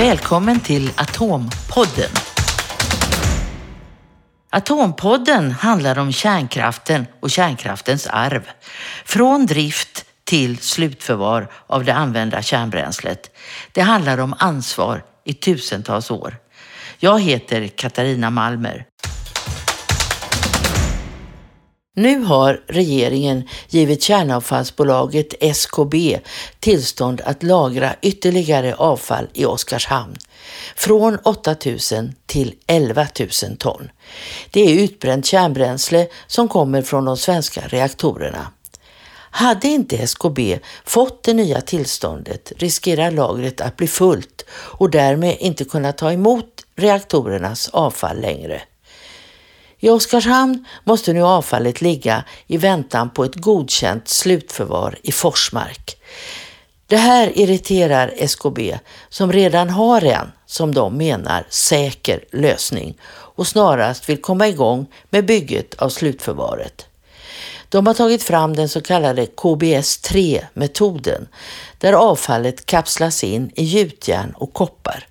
Välkommen till Atompodden. Atompodden handlar om kärnkraften och kärnkraftens arv. Från drift till slutförvar av det använda kärnbränslet. Det handlar om ansvar i tusentals år. Jag heter Katarina Malmer. Nu har regeringen givit kärnavfallsbolaget SKB tillstånd att lagra ytterligare avfall i Oskarshamn. Från 8 000 till 11 000 ton. Det är utbränt kärnbränsle som kommer från de svenska reaktorerna. Hade inte SKB fått det nya tillståndet riskerar lagret att bli fullt och därmed inte kunna ta emot reaktorernas avfall längre. I Oskarshamn måste nu avfallet ligga i väntan på ett godkänt slutförvar i Forsmark. Det här irriterar SKB som redan har en, som de menar, säker lösning och snarast vill komma igång med bygget av slutförvaret. De har tagit fram den så kallade KBS-3-metoden där avfallet kapslas in i gjutjärn och koppar.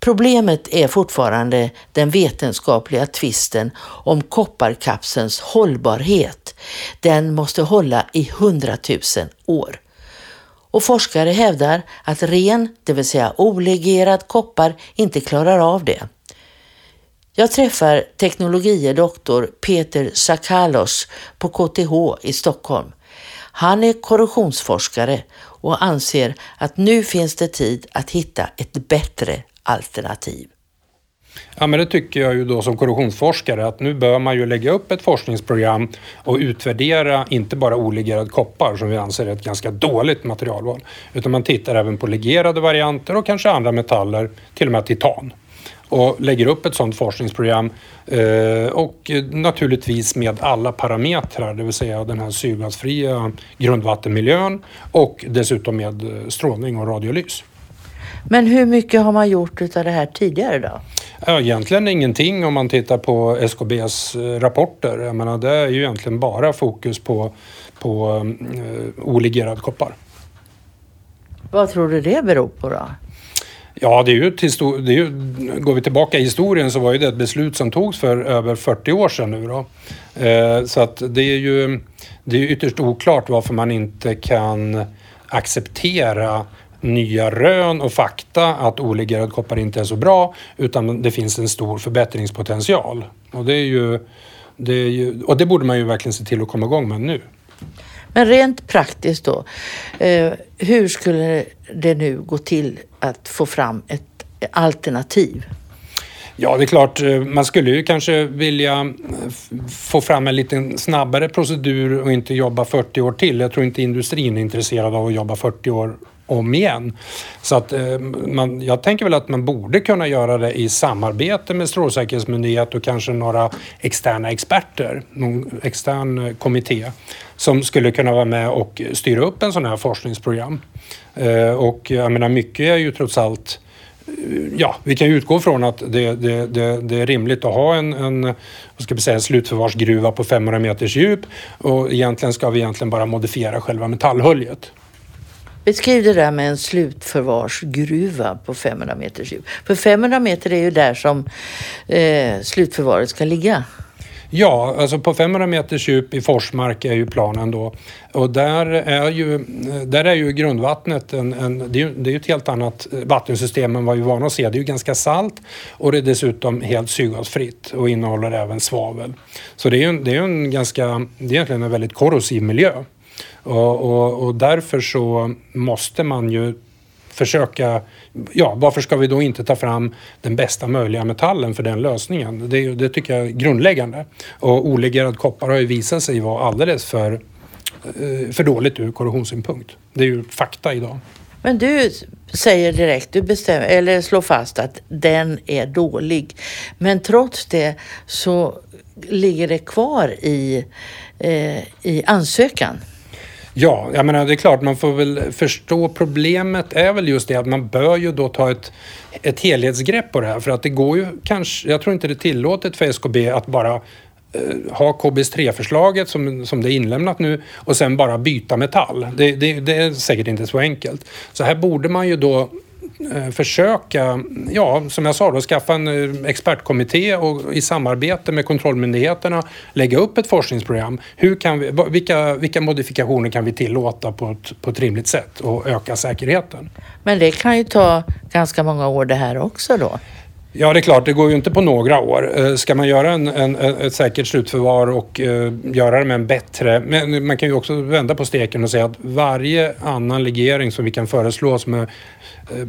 Problemet är fortfarande den vetenskapliga tvisten om kopparkapselns hållbarhet. Den måste hålla i hundratusen år. Och forskare hävdar att ren, det vill säga olegerad koppar, inte klarar av det. Jag träffar teknologie doktor Peter Sakalos på KTH i Stockholm. Han är korrosionsforskare och anser att nu finns det tid att hitta ett bättre alternativ. Ja, men det tycker jag ju då som korrosionsforskare att nu bör man ju lägga upp ett forskningsprogram och utvärdera inte bara olegerad koppar som vi anser är ett ganska dåligt materialval utan man tittar även på legerade varianter och kanske andra metaller, till och med titan och lägger upp ett sådant forskningsprogram eh, och naturligtvis med alla parametrar, det vill säga den här syrgasfria grundvattenmiljön och dessutom med eh, strålning och radiolys. Men hur mycket har man gjort av det här tidigare då? Ja, egentligen ingenting om man tittar på SKBs eh, rapporter. Jag menar, det är ju egentligen bara fokus på, på eh, oligerad koppar. Vad tror du det beror på då? Ja, det är ju till stor, det är ju, går vi tillbaka i historien så var ju det ett beslut som togs för över 40 år sedan nu då. Eh, så att det är ju det är ytterst oklart varför man inte kan acceptera nya rön och fakta att olegerad koppar inte är så bra utan det finns en stor förbättringspotential. Och det, är ju, det är ju, och det borde man ju verkligen se till att komma igång med nu. Men rent praktiskt då, eh, hur skulle det nu gå till att få fram ett alternativ? Ja, det är klart, eh, man skulle ju kanske vilja eh, få fram en lite snabbare procedur och inte jobba 40 år till. Jag tror inte industrin är intresserad av att jobba 40 år om igen. Så att eh, man, jag tänker väl att man borde kunna göra det i samarbete med Strålsäkerhetsmyndigheten och kanske några externa experter, någon extern eh, kommitté som skulle kunna vara med och styra upp en sån här forskningsprogram. Eh, och jag menar mycket är ju trots allt eh, ja, vi kan utgå från att det, det, det, det, är rimligt att ha en, en vad ska vi säga, slutförvarsgruva på 500 meters djup och egentligen ska vi egentligen bara modifiera själva metallhöljet. Beskriv det där med en slutförvarsgruva på 500 meters djup. För 500 meter är ju där som eh, slutförvaret ska ligga. Ja, alltså på 500 meters djup i Forsmark är ju planen då. Och där är ju, där är ju grundvattnet en, en, det, är, det är ett helt annat eh, vattensystem än vad vi är vana att se. Det är ju ganska salt och det är dessutom helt syrgasfritt och innehåller även svavel. Så det är ju det är en ganska, det är egentligen en väldigt korrosiv miljö. Och, och, och därför så måste man ju försöka, ja varför ska vi då inte ta fram den bästa möjliga metallen för den lösningen? Det, det tycker jag är grundläggande. Och olegerad koppar har ju visat sig vara alldeles för, eh, för dåligt ur korrosionssynpunkt. Det är ju fakta idag. Men du säger direkt, du bestämmer, eller slår fast att den är dålig. Men trots det så ligger det kvar i, eh, i ansökan. Ja, jag menar det är klart man får väl förstå problemet är väl just det att man bör ju då ta ett, ett helhetsgrepp på det här för att det går ju kanske, jag tror inte det är tillåtet för SKB att bara eh, ha KBS3-förslaget som, som det är inlämnat nu och sen bara byta metall. Det, det, det, är säkert inte så enkelt. Så här borde man ju då Eh, försöka, ja som jag sa då, skaffa en eh, expertkommitté och i samarbete med kontrollmyndigheterna lägga upp ett forskningsprogram. Hur kan vi, vilka, vilka modifikationer kan vi tillåta på ett, på ett rimligt sätt och öka säkerheten? Men det kan ju ta ganska många år det här också då? Ja, det är klart, det går ju inte på några år. Eh, ska man göra en, en, ett säkert slutförvar och uh, göra det med en bättre... Men man kan ju också vända på steken och säga att varje annan legering som vi kan föreslå som är uh,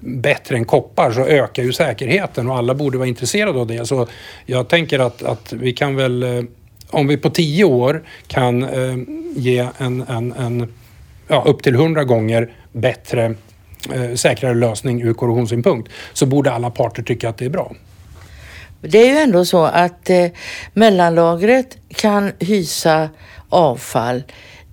bättre än koppar så ökar ju säkerheten och alla borde vara intresserade av det. Så jag tänker att, att vi kan väl... Uh, om vi på tio år kan ge en, en, en ja, upp till hundra gånger bättre eh, säkrare lösning ur korrosionssynpunkt så borde alla parter tycka att det är bra. Det är ju ändå så att eh, mellanlagret kan hysa avfall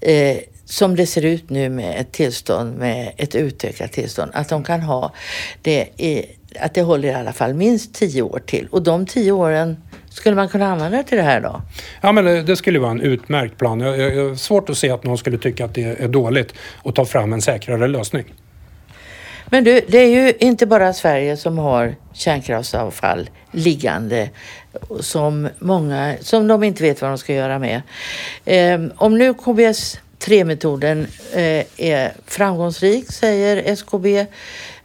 eh, som det ser ut nu med ett tillstånd, med ett utökat tillstånd, att de kan ha det i, att det håller i alla fall minst tio år till. Och de tio åren skulle man kunna använda till det här då? Ja, men det, skulle vara en utmärkt plan. Jag, jag, jag har svårt att se att någon skulle tycka att det är dåligt att ta fram en säkrare lösning. Men du, det är ju inte bara Sverige som har kärnkraftsavfall liggande som, många, som de inte vet vad de ska göra med. Eh, om nu KBS 3-metoden eh, är framgångsrik, säger SKB,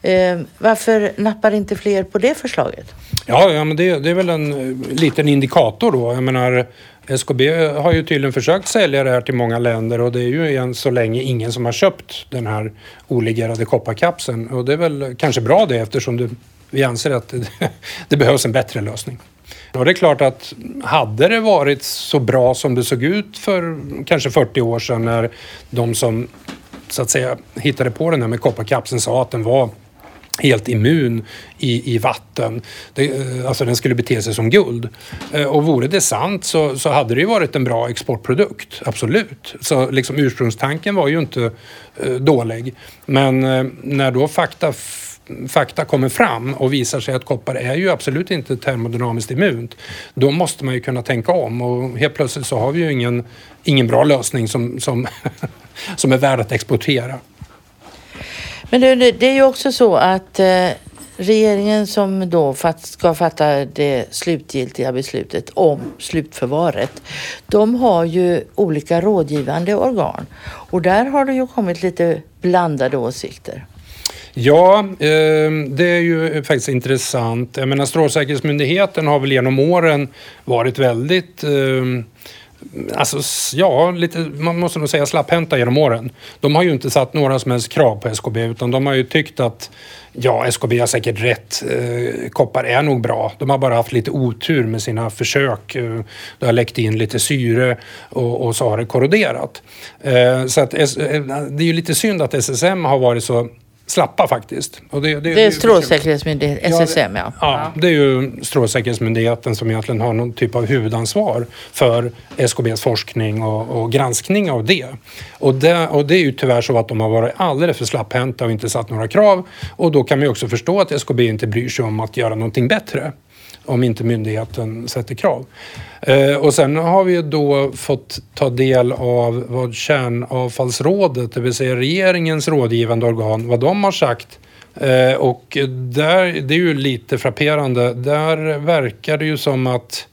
Eh, varför nappar inte fler på det förslaget? Ja, ja men det, det är väl en eh, liten indikator då. Jag menar, SKB har ju tydligen försökt sälja det här till många länder och det är ju än så länge ingen som har köpt den här oligerade kopparkapseln. Och det är väl kanske bra det eftersom det, vi anser att det, det behövs en bättre lösning. Och det är klart att hade det varit så bra som det såg ut för kanske 40 år sedan när de som så att säga hittade på den här med kopparkapseln sa att den var helt immun i, i vatten. Det, eh, alltså den skulle bete sig som guld. Eh, och vore det sant så, så hade det ju varit en bra exportprodukt, absolut. Så liksom ursprungstanken var ju inte eh, dålig. Men när då fakta fakta kommer fram och visar sig att koppar är ju absolut inte termodynamiskt immunt, då måste man ju kunna tänka om och helt plötsligt så har vi ju ingen, ingen bra lösning som, som, som är värd att exportera. Men det, det är ju också så att eh, regeringen som då fatt, ska fatta det slutgiltiga beslutet om slutförvaret, de har ju olika rådgivande organ och där har det ju kommit lite blandade åsikter. Ja, ehm, det är ju faktiskt intressant. Jag menar, Strålsäkerhetsmyndigheten har väl genom åren varit väldigt eh, Alltså, ja, lite, man måste nog säga slapphänta genom åren. De har ju inte satt några som helst krav på SKB utan de har ju tyckt att ja, SKB har säkert rätt. Eh, koppar är nog bra. De har bara haft lite otur med sina försök. Eh, det har läckt in lite syre och, och så har det korroderat. Eh, så att, eh, det är ju lite synd att SSM har varit så slappa faktiskt. Och det, det, det är Strålsäkerhetsmyndigheten, SSM ja. ja. det är ju Strålsäkerhetsmyndigheten som egentligen har någon typ av huvudansvar för SKBs forskning och, och granskning av det. Och, det. och det är ju tyvärr så att de har varit alldeles för slapphänta och inte satt några krav. Och då kan man ju också förstå att SKB inte bryr sig om att göra någonting bättre om inte myndigheten sätter krav. Eh, och sen har vi då fått ta del av vad Kärnavfallsrådet, det vill säga regeringens rådgivande organ, vad de har sagt. Eh, och där, det är ju lite frapperande. Där verkar det ju som att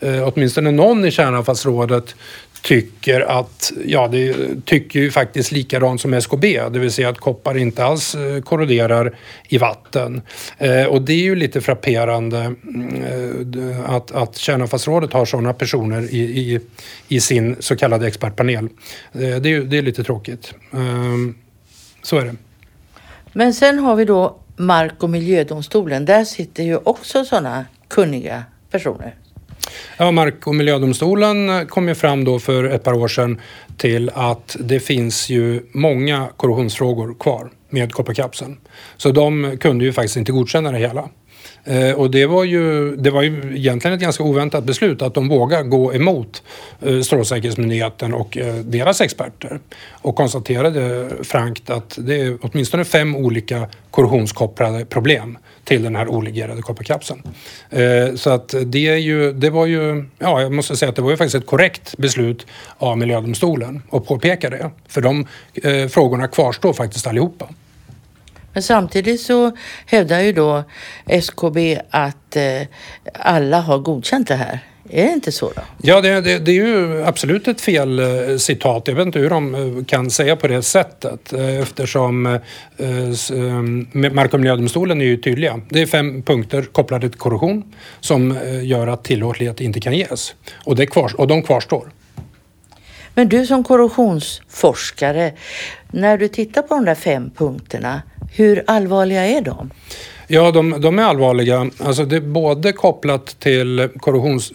eh, åtminstone någon i Kärnavfallsrådet tycker att, ja det tycker ju faktiskt likadant som SKB, det vill säga att koppar inte alls eh, korroderar i vatten. Eh, och det är ju lite frapperande mm, eh, att, att Kärnavfallsrådet har sådana personer i, i, i, sin så kallade expertpanel. Eh, det, är, det är lite tråkigt. Eh, så är det. Men sen har vi då Mark och miljödomstolen. Där sitter ju också sådana kunniga personer. Ja, Mark och miljödomstolen kom ju fram då för ett par år sedan till att det finns ju många korrosionsfrågor kvar med kopparkapseln. Så de kunde ju faktiskt inte godkänna det hela. Eh, och det var, ju, det var ju egentligen ett ganska oväntat beslut att de vågar gå emot eh, Strålsäkerhetsmyndigheten och eh, deras experter och konstaterade frankt att det är åtminstone fem olika korrosionskopplade problem till den här oligerade kopparkapseln. Eh, så att det, är ju, det var ju, ja jag måste säga att det var ju faktiskt ett korrekt beslut av miljödomstolen att påpeka det. För de eh, frågorna kvarstår faktiskt allihopa. Men samtidigt så hävdar ju då SKB att eh, alla har godkänt det här. Är det inte så då? Ja, det, det, det, är ju absolut ett fel eh, citat. Jag vet inte hur de eh, kan säga på det sättet eh, eftersom eh, Mark och miljödomstolen är ju tydliga. Det är fem punkter kopplade till korrosion som gör att tillåtlighet inte kan ges. Och, det kvars, och de kvarstår. Men du som korrosionsforskare, när du tittar på de där fem punkterna, hur allvarliga är de? Ja, de, de är allvarliga. Alltså det är både kopplat till korrosions,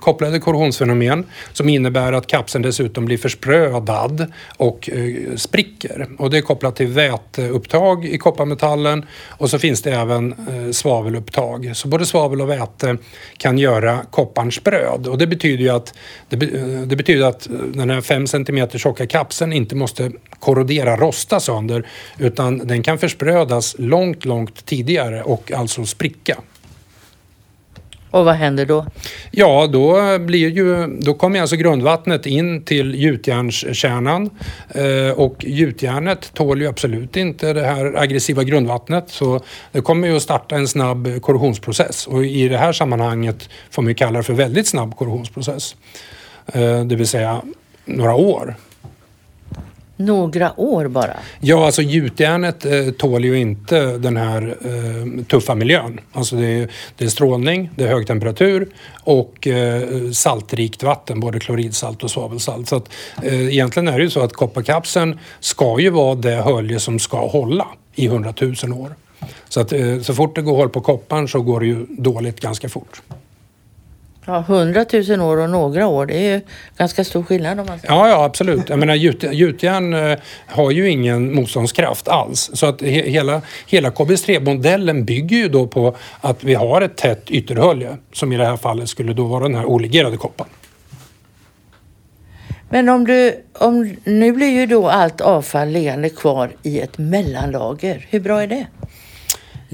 kopplade korrosionsfenomen som innebär att kapseln dessutom blir försprödad och eh, spricker. Och det är kopplat till väteupptag i kopparmetallen och så finns det även eh, svavelupptag. Så både svavel och väte kan göra kopparn spröd och det betyder ju att, det, eh, det betyder att eh, den här 5 cm tjocka kapseln inte måste korrodera, rosta sönder utan den kan försprödas långt, långt tidigare vidare och alltså spricka. Och vad händer då? Ja, då, blir ju, då kommer alltså grundvattnet in till gjutjärnskärnan eh, och gjutjärnet tål ju absolut inte det här aggressiva grundvattnet så det kommer ju att starta en snabb korrosionsprocess och i det här sammanhanget får man ju kalla det för väldigt snabb korrosionsprocess. Eh, det vill säga några år några år bara? Ja, alltså gjutjärnet eh, tål ju inte den här eh, tuffa miljön. Alltså det är, det är strålning, det är hög temperatur och eh, saltrikt vatten, både kloridsalt och svavelsalt. Så att, eh, egentligen är det ju så att kopparkapseln ska ju vara det hölje som ska hålla i hundratusen år. Så att eh, så fort det går hål på kopparn så går det ju dåligt ganska fort. Ja, hundratusen år och några år, det är ju ganska stor skillnad om man säger. Ja, ja absolut. Jag menar gjut, gjutjärn eh, har ju ingen motståndskraft alls. Så att he, hela, hela KBS3-modellen bygger ju då på att vi har ett tätt ytterhölje som i det här fallet skulle då vara den här olegerade kopparn. Men om du, om, nu blir ju då allt avfall liggande kvar i ett mellanlager. Hur bra är det?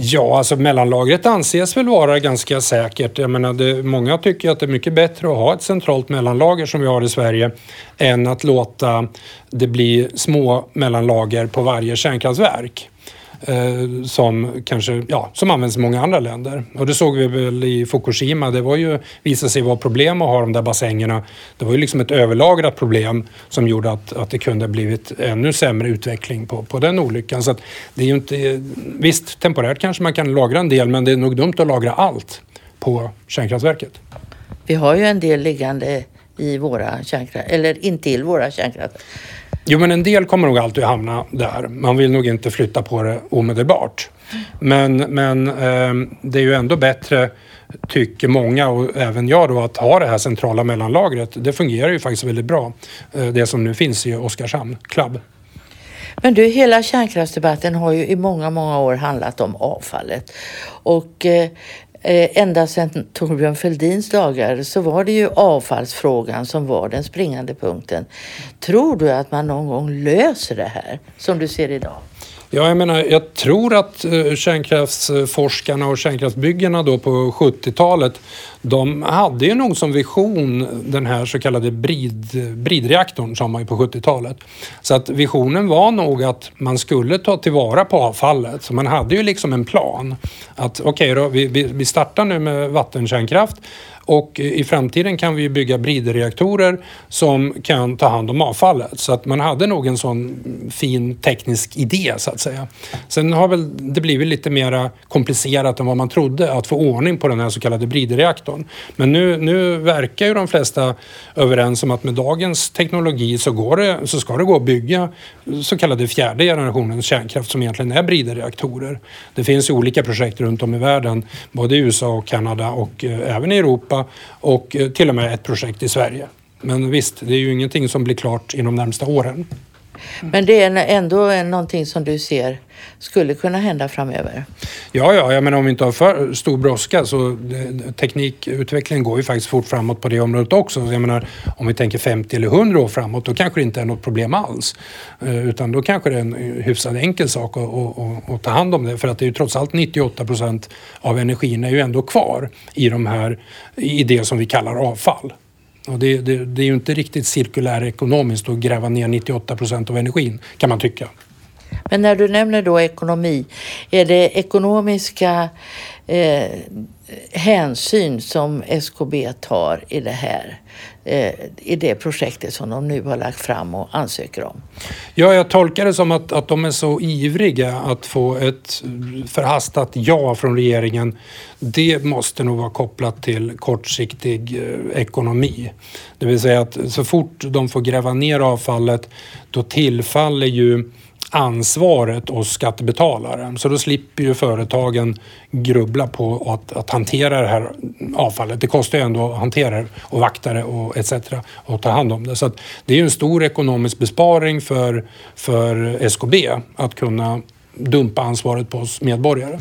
Ja, alltså mellanlagret anses väl vara ganska säkert. Jag menar, det, många tycker att det är mycket bättre att ha ett centralt mellanlager som vi har i Sverige än att låta det bli små mellanlager på varje kärnkraftverk eh, som, kanske, ja, som används i många andra länder. Och det såg vi väl i Fukushima. Det var ju, visade sig vara problem att ha de där bassängerna. Det var ju liksom ett överlagrat problem som gjorde att, att det kunde blivit ännu sämre utveckling på, på den olyckan. Så det är ju inte, visst, temporärt kanske man kan lagra en del men det är nog dumt att lagra allt på kärnkraftverket. Vi har ju en del liggande i våra kärnkraft, eller intill våra kärnkraftverk. Jo, men en del kommer nog alltid hamna där. Man vill nog inte flytta på det omedelbart. Men, men eh, det är ju ändå bättre, tycker många och även jag då, att ha det här centrala mellanlagret. Det fungerar ju faktiskt väldigt bra, eh, det som nu finns i Oskarshamn Club. Men du, hela kärnkraftsdebatten har ju i många, många år handlat om avfallet. Och Eh, Eh, ända sedan Torbjörn Fälldins dagar så var det ju avfallsfrågan som var den springande punkten. Tror du att man någon gång löser det här som du ser idag? Ja, jag menar, jag tror att eh, kärnkraftsforskarna och kärnkraftsbyggarna då på 70-talet, de hade ju nog som vision den här så kallade brid, bridreaktorn som man ju på 70-talet. Så att visionen var nog att man skulle ta tillvara på avfallet. Så man hade ju liksom en plan. Att okej okay då, vi, vi startar nu med vattenkärnkraft och i framtiden kan vi bygga briderreaktorer som kan ta hand om avfallet. Så att man hade nog en sån fin teknisk idé så att säga. Sen har väl det blivit lite mer komplicerat än vad man trodde att få ordning på den här så kallade briderreaktorn. Men nu, nu verkar ju de flesta överens om att med dagens teknologi så, går det, så ska det gå att bygga så kallade fjärde generationens kärnkraft som egentligen är briderreaktorer. Det finns ju olika projekt runt om i världen, både i USA och Kanada och eh, även i Europa och eh, till och med ett projekt i Sverige. Men visst, det är ju ingenting som blir klart inom de närmsta åren. Mm. Men det är ändå någonting som du ser skulle kunna hända framöver? Ja, ja, jag menar om vi inte har för stor brådska så eh, teknikutvecklingen går ju faktiskt fort framåt på det området också. Jag menar om vi tänker 50 eller 100 år framåt då kanske det inte är något problem alls. Eh, utan då kanske det är en hyfsat enkel sak att, att, att ta hand om det för att det är ju trots allt 98 procent av energin är ju ändå kvar i, de här, i det som vi kallar avfall. Och det, det, det är ju inte riktigt cirkulär ekonomiskt att gräva ner 98 procent av energin kan man tycka. Men när du nämner då ekonomi, är det ekonomiska eh, hänsyn som SKB tar i det här? Eh, I det projektet som de nu har lagt fram och ansöker om. Ja, jag tolkar det som att, att de är så ivriga att få ett förhastat ja från regeringen. Det måste nog vara kopplat till kortsiktig eh, ekonomi. Det vill säga att så fort de får gräva ner avfallet då tillfaller ju ansvaret hos skattebetalaren. Så då slipper ju företagen grubbla på att, att hantera det här avfallet. Det kostar ju ändå att hantera det och vakta det och etc. och ta hand om det. Så det är ju en stor ekonomisk besparing för, för SKB att kunna dumpa ansvaret på oss medborgare.